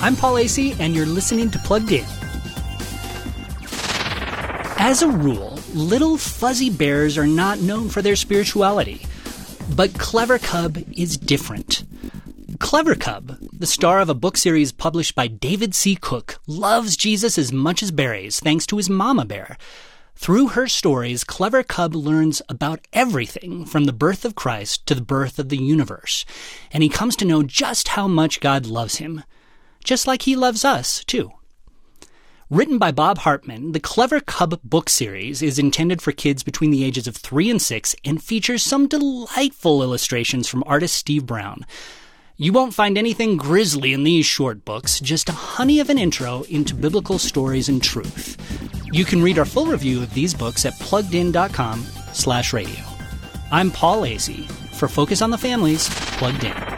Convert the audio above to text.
I'm Paul Asay, and you're listening to Plugged In. As a rule, little fuzzy bears are not known for their spirituality. But Clever Cub is different. Clever Cub, the star of a book series published by David C. Cook, loves Jesus as much as berries thanks to his mama bear. Through her stories, Clever Cub learns about everything from the birth of Christ to the birth of the universe, and he comes to know just how much God loves him, just like he loves us, too. Written by Bob Hartman, the Clever Cub book series is intended for kids between the ages of 3 and 6 and features some delightful illustrations from artist Steve Brown. You won't find anything grisly in these short books, just a honey of an intro into biblical stories and truth. You can read our full review of these books at pluggedin.com slash radio. I'm Paul Asay for Focus on the Family's, Plugged In.